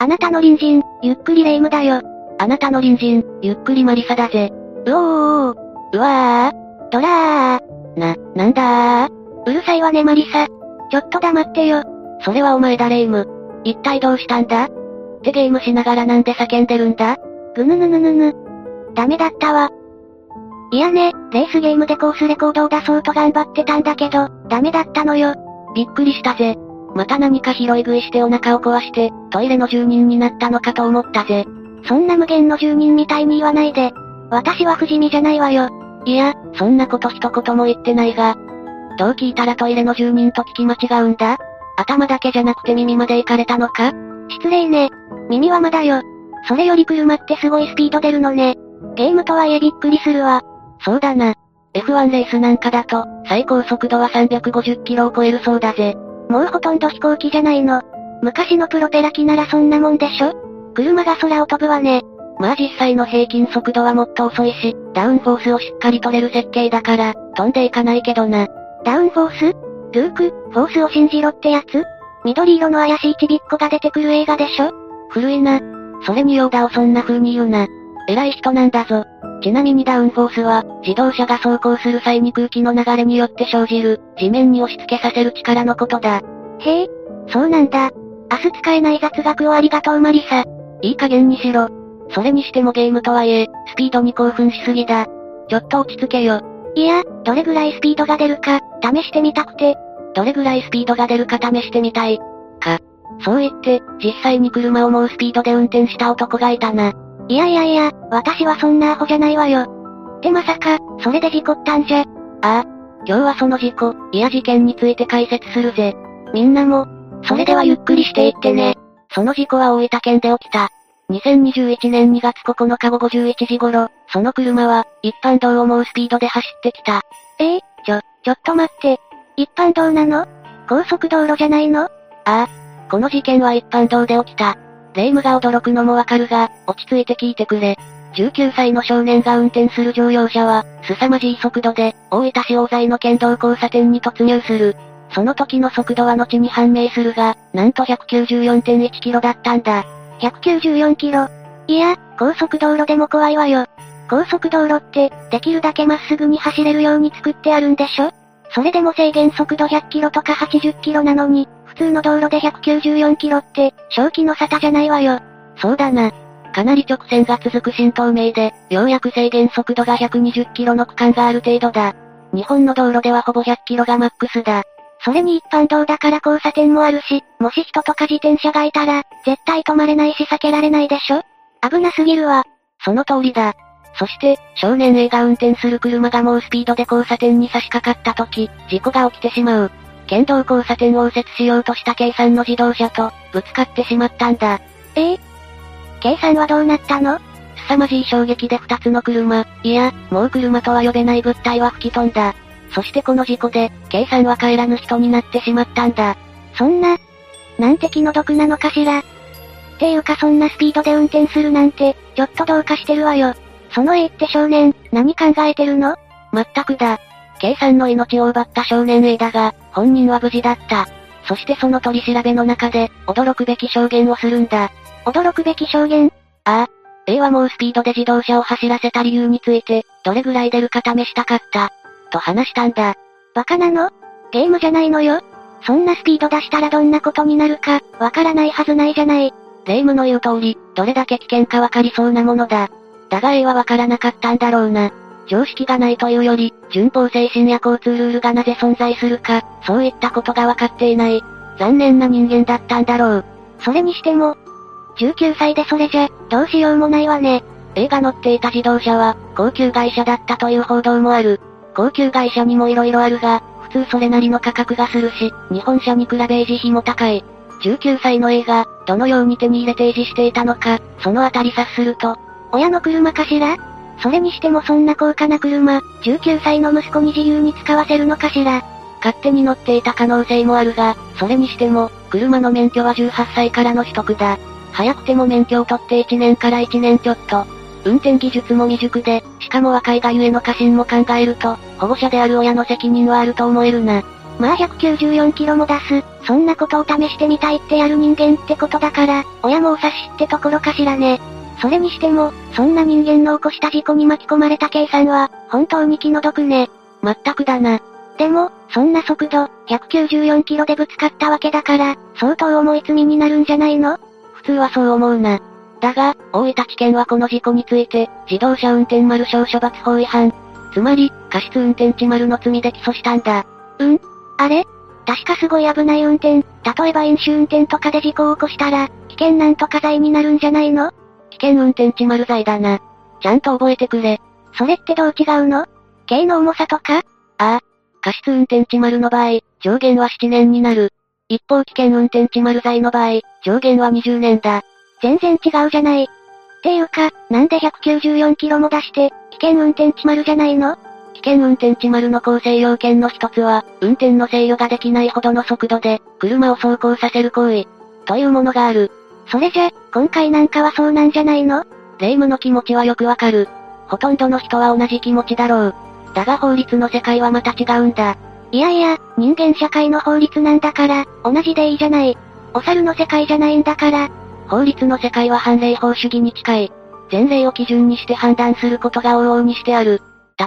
あなたの隣人、ゆっくりレ夢ムだよ。あなたの隣人、ゆっくりマリサだぜ。うおーうわー。ドラー。な、なんだーうるさいわねマリサ。ちょっと黙ってよ。それはお前だレ夢ム。一体どうしたんだ？ってゲームしながらなんで叫んでるんだ？ぐぬぬぬぬぬ。ダメだったわ。いやね、レースゲームでコースレコードを出そうと頑張ってたんだけど、ダメだったのよ。びっくりしたぜ。また何か拾い食いしてお腹を壊して、トイレの住人になったのかと思ったぜ。そんな無限の住人みたいに言わないで。私は不死身じゃないわよ。いや、そんなこと一言も言ってないが。どう聞いたらトイレの住人と聞き間違うんだ？頭だけじゃなくて耳まで行かれたのか？失礼ね。耳はまだよ。それより車ってすごいスピード出るのね。ゲームとはいえびっくりするわ。そうだな。F1 レースなんかだと、最高速度は350キロを超えるそうだぜ。もうほとんど飛行機じゃないの。昔のプロペラ機ならそんなもんでしょ？車が空を飛ぶわね。まあ実際の平均速度はもっと遅いし、ダウンフォースをしっかり取れる設計だから、飛んでいかないけどな。ダウンフォース？ルーク、フォースを信じろってやつ？緑色の怪しいちびっこが出てくる映画でしょ？古いな。それにヨーダをそんな風に言うな。偉い人なんだぞ。ちなみにダウンフォースは、自動車が走行する際に空気の流れによって生じる、地面に押し付けさせる力のことだ。へえ、そうなんだ。明日使えない雑学をありがとうマリサ。いい加減にしろ。それにしてもゲームとはいえ、スピードに興奮しすぎだ。ちょっと落ち着けよ。いや、どれぐらいスピードが出るか、試してみたくて。どれぐらいスピードが出るか試してみたい。か。そう言って、実際に車をもうスピードで運転した男がいたな。いやいやいや、私はそんなアホじゃないわよ。ってまさか、それで事故ったんじゃ。ああ。今日はその事故、いや事件について解説するぜ。みんなも、それではゆっくりしていってね。その事故は大分県で起きた。2021年2月9日午後11時頃、その車は、一般道をもうスピードで走ってきた。ええちょ、ちょっと待って。一般道なの？高速道路じゃないの？ああ。この事件は一般道で起きた。霊夢が驚くのもわかるが、落ち着いて聞いてくれ。19歳の少年が運転する乗用車は、凄まじい速度で、大分市大材の県道交差点に突入する。その時の速度は後に判明するが、なんと194.1キロだったんだ。194キロ？いや、高速道路でも怖いわよ。高速道路って、できるだけまっすぐに走れるように作ってあるんでしょ？それでも制限速度100キロとか80キロなのに、通の道路で194キロって、正気の沙汰じゃないわよ。そうだな。かなり直線が続く新東名で、ようやく制限速度が120キロの区間がある程度だ。日本の道路ではほぼ100キロがマックスだ。それに一般道だから交差点もあるし、もし人とか自転車がいたら、絶対止まれないし避けられないでしょ？危なすぎるわ。その通りだ。そして、少年 A が運転する車が猛スピードで交差点に差し掛かった時、事故が起きてしまう。県道交差点を右折しようとした計算の自動車と、ぶつかってしまったんだ。え？え計算はどうなったの？凄まじい衝撃で二つの車、いや、もう車とは呼べない物体は吹き飛んだ。そしてこの事故で、計算は帰らぬ人になってしまったんだ。そんな、なんて気の毒なのかしら。っていうかそんなスピードで運転するなんて、ちょっとどうかしてるわよ。その A って少年、何考えてるの？まったくだ。計算の命を奪った少年 A だが、本人は無事だった。そしてその取り調べの中で、驚くべき証言をするんだ。驚くべき証言？ああ。A は猛スピードで自動車を走らせた理由について、どれぐらい出るか試したかった。と話したんだ。バカなの？ゲームじゃないのよ。そんなスピード出したらどんなことになるか、わからないはずないじゃない。霊夢の言う通り、どれだけ危険かわかりそうなものだ。だが A はわからなかったんだろうな。常識がないというより、順法精神や交通ルールがなぜ存在するか、そういったことがわかっていない。残念な人間だったんだろう。それにしても、19歳でそれじゃ、どうしようもないわね。A が乗っていた自動車は、高級会社だったという報道もある。高級会社にも色々あるが、普通それなりの価格がするし、日本車に比べ維持費も高い。19歳の A が、どのように手に入れて維持していたのか、そのあたり察すると、親の車かしら？それにしてもそんな高価な車、19歳の息子に自由に使わせるのかしら勝手に乗っていた可能性もあるが、それにしても、車の免許は18歳からの取得だ。早くても免許を取って1年から1年ちょっと。運転技術も未熟で、しかも若いがゆえの過信も考えると、保護者である親の責任はあると思えるな。まあ194キロも出す、そんなことを試してみたいってやる人間ってことだから、親もお察しってところかしらね。それにしても、そんな人間の起こした事故に巻き込まれた計算は、本当に気の毒ね。まったくだな。でも、そんな速度、194キロでぶつかったわけだから、相当重い罪になるんじゃないの？普通はそう思うな。だが、大分地検はこの事故について、自動車運転丸小処罰法違反。つまり、過失運転致丸の罪で起訴したんだ。うん？あれ？確かすごい危ない運転、例えば飲酒運転とかで事故を起こしたら、危険なんとか罪になるんじゃないの？危危険運転致丸罪だな。ちゃんと覚えてくれ。それってどう違うの？刑の重さとか？ああ。過失運転致丸の場合、上限は7年になる。一方危険運転致丸罪の場合、上限は20年だ。全然違うじゃない。っていうか、なんで194キロも出して、危険運転致丸じゃないの？危険運転致丸の構成要件の一つは、運転の制御ができないほどの速度で、車を走行させる行為、というものがある。それじゃ、今回なんかはそうなんじゃないの？霊夢の気持ちはよくわかる。ほとんどの人は同じ気持ちだろう。だが法律の世界はまた違うんだ。いやいや、人間社会の法律なんだから、同じでいいじゃない。お猿の世界じゃないんだから。法律の世界は判例法主義に近い。前例を基準にして判断することが往々にしてある。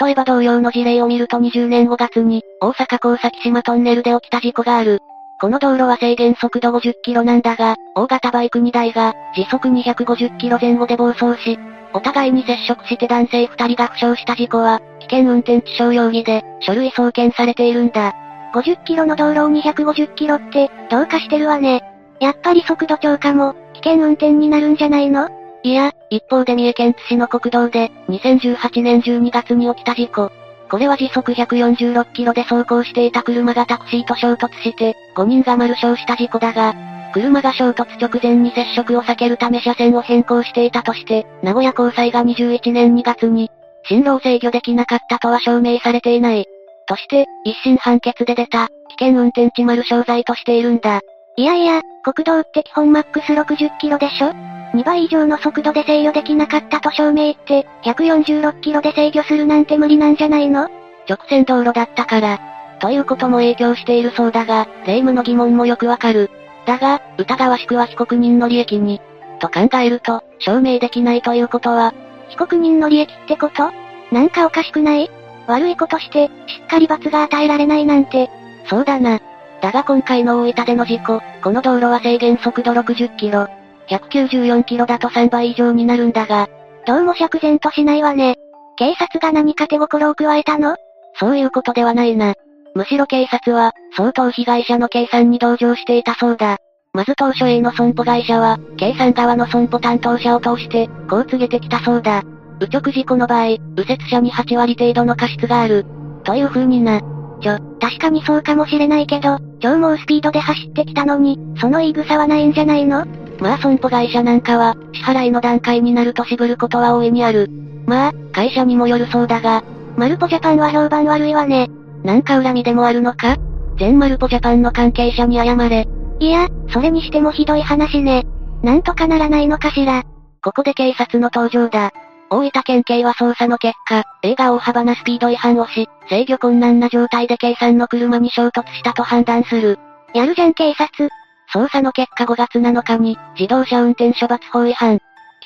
例えば同様の事例を見ると20年5月に、大阪高崎島トンネルで起きた事故がある。この道路は制限速度50キロなんだが、大型バイク2台が、時速250キロ前後で暴走し、お互いに接触して男性2人が負傷した事故は、危険運転致傷容疑で、書類送検されているんだ。50キロの道路を250キロって、どうかしてるわね。やっぱり速度超過も、危険運転になるんじゃないの？いや、一方で三重県津市の国道で、2018年12月に起きた事故。これは時速146キロで走行していた車がタクシーと衝突して、5人が丸傷した事故だが、車が衝突直前に接触を避けるため車線を変更していたとして、名古屋高裁が21年2月に、進路を制御できなかったとは証明されていない。として、一審判決で出た、危険運転致丸傷罪としているんだ。いやいや、国道って基本マックス60キロでしょ？?2 倍以上の速度で制御できなかったと証明って、146キロで制御するなんて無理なんじゃないの？直線道路だったから。ということも影響しているそうだが、霊夢の疑問もよくわかる。だが、疑わしくは被告人の利益に。と考えると、証明できないということは、被告人の利益ってこと？なんかおかしくない？悪いことして、しっかり罰が与えられないなんて。そうだな。だが今回の大分での事故、この道路は制限速度60キロ。194キロだと3倍以上になるんだが。どうも釈然としないわね。警察が何か手心を加えたの？そういうことではないな。むしろ警察は、相当被害者の計算に同情していたそうだ。まず当初 A の損保会社は、計算側の損保担当者を通して、こう告げてきたそうだ。右直事故の場合、右折車に8割程度の過失がある。という風にな。ちょ、確かにそうかもしれないけど、超猛スピードで走ってきたのに、その言い草はないんじゃないの？まあ損保会社なんかは、支払いの段階になると渋ることは大いにある。まあ、会社にもよるそうだが、マルポジャパンは評判悪いわね。なんか恨みでもあるのか？全マルポジャパンの関係者に謝れ。いや、それにしてもひどい話ね。なんとかならないのかしら。ここで警察の登場だ。大分県警は捜査の結果、A が大幅なスピード違反をし、制御困難な状態で計算の車に衝突したと判断する。やるじゃん警察。捜査の結果5月7日に、自動車運転処罰法違反、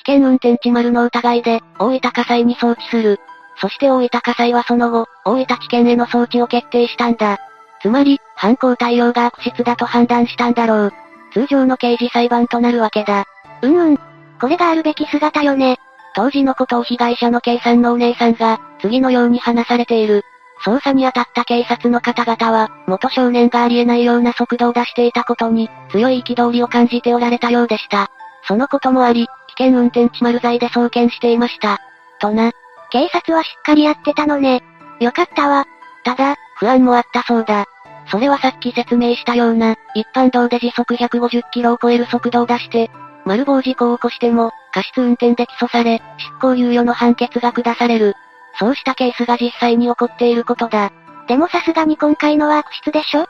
危険運転致丸の疑いで、大分火災に送致する。そして大分火災はその後、大分地検への送致を決定したんだ。つまり、犯行対応が悪質だと判断したんだろう。通常の刑事裁判となるわけだ。うんうん。これがあるべき姿よね。当時のことを被害者の計算のお姉さんが、次のように話されている。捜査に当たった警察の方々は、元少年がありえないような速度を出していたことに、強い憤りを感じておられたようでした。そのこともあり、危険運転致丸罪で送検していました。とな。警察はしっかりやってたのね。よかったわ。ただ、不安もあったそうだ。それはさっき説明したような、一般道で時速150キロを超える速度を出して、丸棒事故を起こしても、過失運転で起訴され、執行猶予の判決が下される。そうしたケースが実際に起こっていることだ。でもさすがに今回のは悪質でしょ？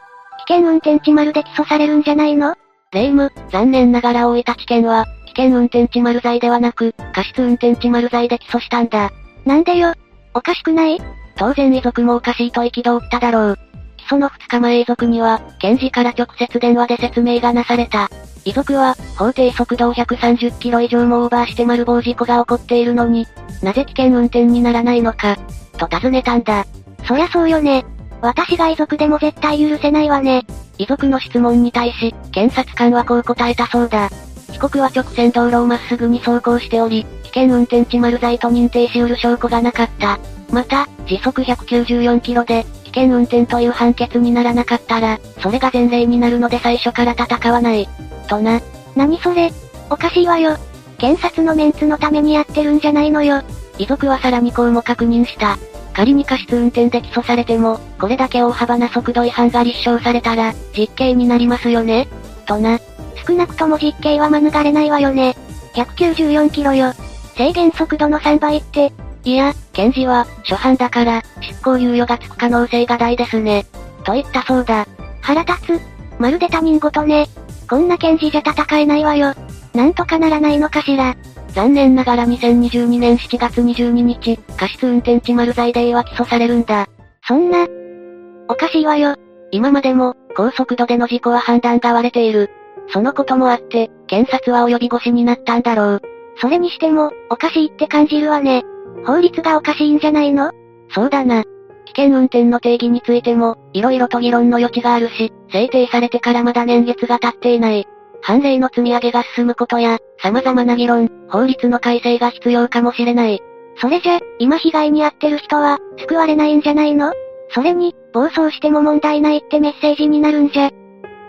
危険運転致丸で起訴されるんじゃないの？霊夢、残念ながら大分地検は、危険運転致丸罪ではなく、過失運転致丸罪で起訴したんだ。なんでよ？おかしくない？当然遺族もおかしいと憤っただろう。起その2日前遺族には、検事から直接電話で説明がなされた。遺族は、法定速度を130キロ以上もオーバーして丸棒事故が起こっているのに、なぜ危険運転にならないのか、と尋ねたんだ。そりゃそうよね。私が遺族でも絶対許せないわね。遺族の質問に対し、検察官はこう答えたそうだ。被告は直線道路をまっすぐに走行しており、危険運転致丸罪と認定し得る証拠がなかった。また、時速194キロで、危険運転という判決にならなかったら、それが前例になるので最初から戦わない。とな。何それ？おかしいわよ。検察のメンツのためにやってるんじゃないのよ。遺族はさらにこうも確認した。仮に過失運転で起訴されても、これだけ大幅な速度違反が立証されたら、実刑になりますよねとな。少なくとも実刑は免れないわよね。194キロよ。制限速度の3倍って。いや、検事は、初犯だから、執行猶予がつく可能性が大ですね。と言ったそうだ。腹立つ。まるで他人事ね。こんな検事じゃ戦えないわよ。なんとかならないのかしら。残念ながら2022年7月22日、過失運転致丸罪では起訴されるんだ。そんな、おかしいわよ。今までも、高速度での事故は判断が割れている。そのこともあって、検察は及び腰になったんだろう。それにしても、おかしいって感じるわね。法律がおかしいんじゃないの？そうだな。危険運転の定義についても、色々と議論の余地があるし、制定されてからまだ年月が経っていない。判例の積み上げが進むことや、様々な議論、法律の改正が必要かもしれない。それじゃ、今被害に遭ってる人は、救われないんじゃないの？それに、暴走しても問題ないってメッセージになるんじゃ。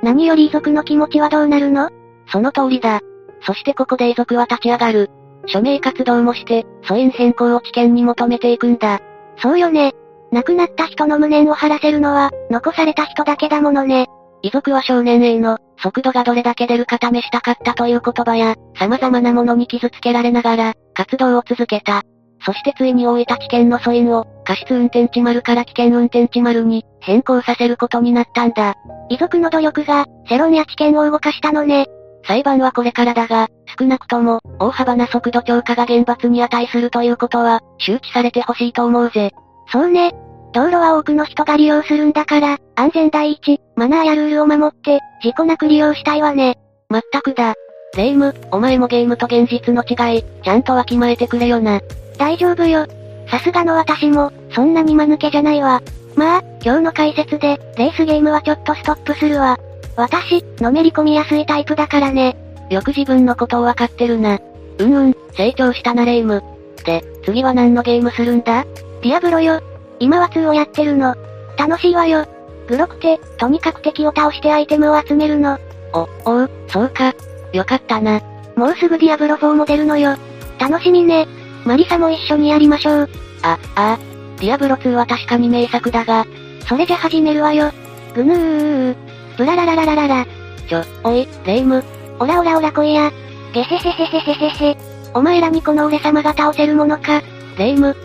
何より遺族の気持ちはどうなるの？その通りだ。そしてここで遺族は立ち上がる。署名活動もして、疎遠変更を知見に求めていくんだ。そうよね。亡くなった人の無念を晴らせるのは、残された人だけだものね。遺族は少年 A の、速度がどれだけ出るか試したかったという言葉や、様々なものに傷つけられながら、活動を続けた。そしてついに大分地検の素因を、過失運転地丸から危険運転地丸に、変更させることになったんだ。遺族の努力が、世論や知見を動かしたのね。裁判はこれからだが、少なくとも、大幅な速度超過が厳罰に値するということは、周知されてほしいと思うぜ。そうね。道路は多くの人が利用するんだから、安全第一、マナーやルールを守って、事故なく利用したいわね。まったくだ。レイム、お前もゲームと現実の違い、ちゃんとわきまえてくれよな。大丈夫よ。さすがの私も、そんなに間抜けじゃないわ。まあ、今日の解説で、レースゲームはちょっとストップするわ。私、のめり込みやすいタイプだからね。よく自分のことをわかってるな。うんうん、成長したなレイム。で、次は何のゲームするんだ？ディアブロよ。今は2をやってるの。楽しいわよ。グロくて、とにかく敵を倒してアイテムを集めるの。お、おう、そうか。よかったな。もうすぐディアブロ4も出るのよ。楽しみね。マリサも一緒にやりましょう。あ、あ。ディアブロ2は確かに名作だが。それじゃ始めるわよ。ぐぬー。ブラララララララ。ちょ、おい、レイム。オラオラオラ来いや。ゲヘヘヘヘヘヘヘ。お前らにこの俺様が倒せるものか。レイム、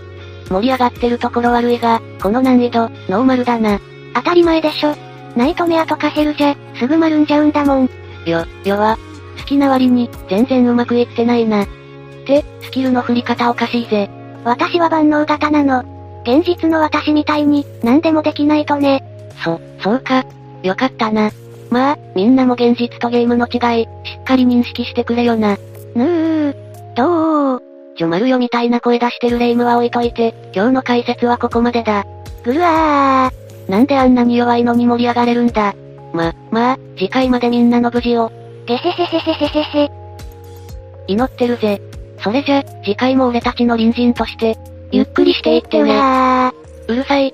盛り上がってるところ悪いが、この難易度、ノーマルだな。当たり前でしょ。ナイトメアとかヘルじゃ、すぐ丸んじゃうんだもん。よ、よは、好きな割に、全然うまくいってないな。って、スキルの振り方おかしいぜ。私は万能型なの。現実の私みたいに、何でもできないとね。そ、そうか。よかったな。まあ、みんなも現実とゲームの違い、しっかり認識してくれよな。ぬー。どう？ジョマルよみたいな声出してるレイムは置いといて、今日の解説はここまでだ。ぐるわー。なんであんなに弱いのに盛り上がれるんだ？ま、まあ、次回までみんなの無事を。ゲヘヘヘヘヘヘヘ。祈ってるぜ。それじゃ、次回も俺たちの隣人として、ゆっくりしていってね。ううるさい。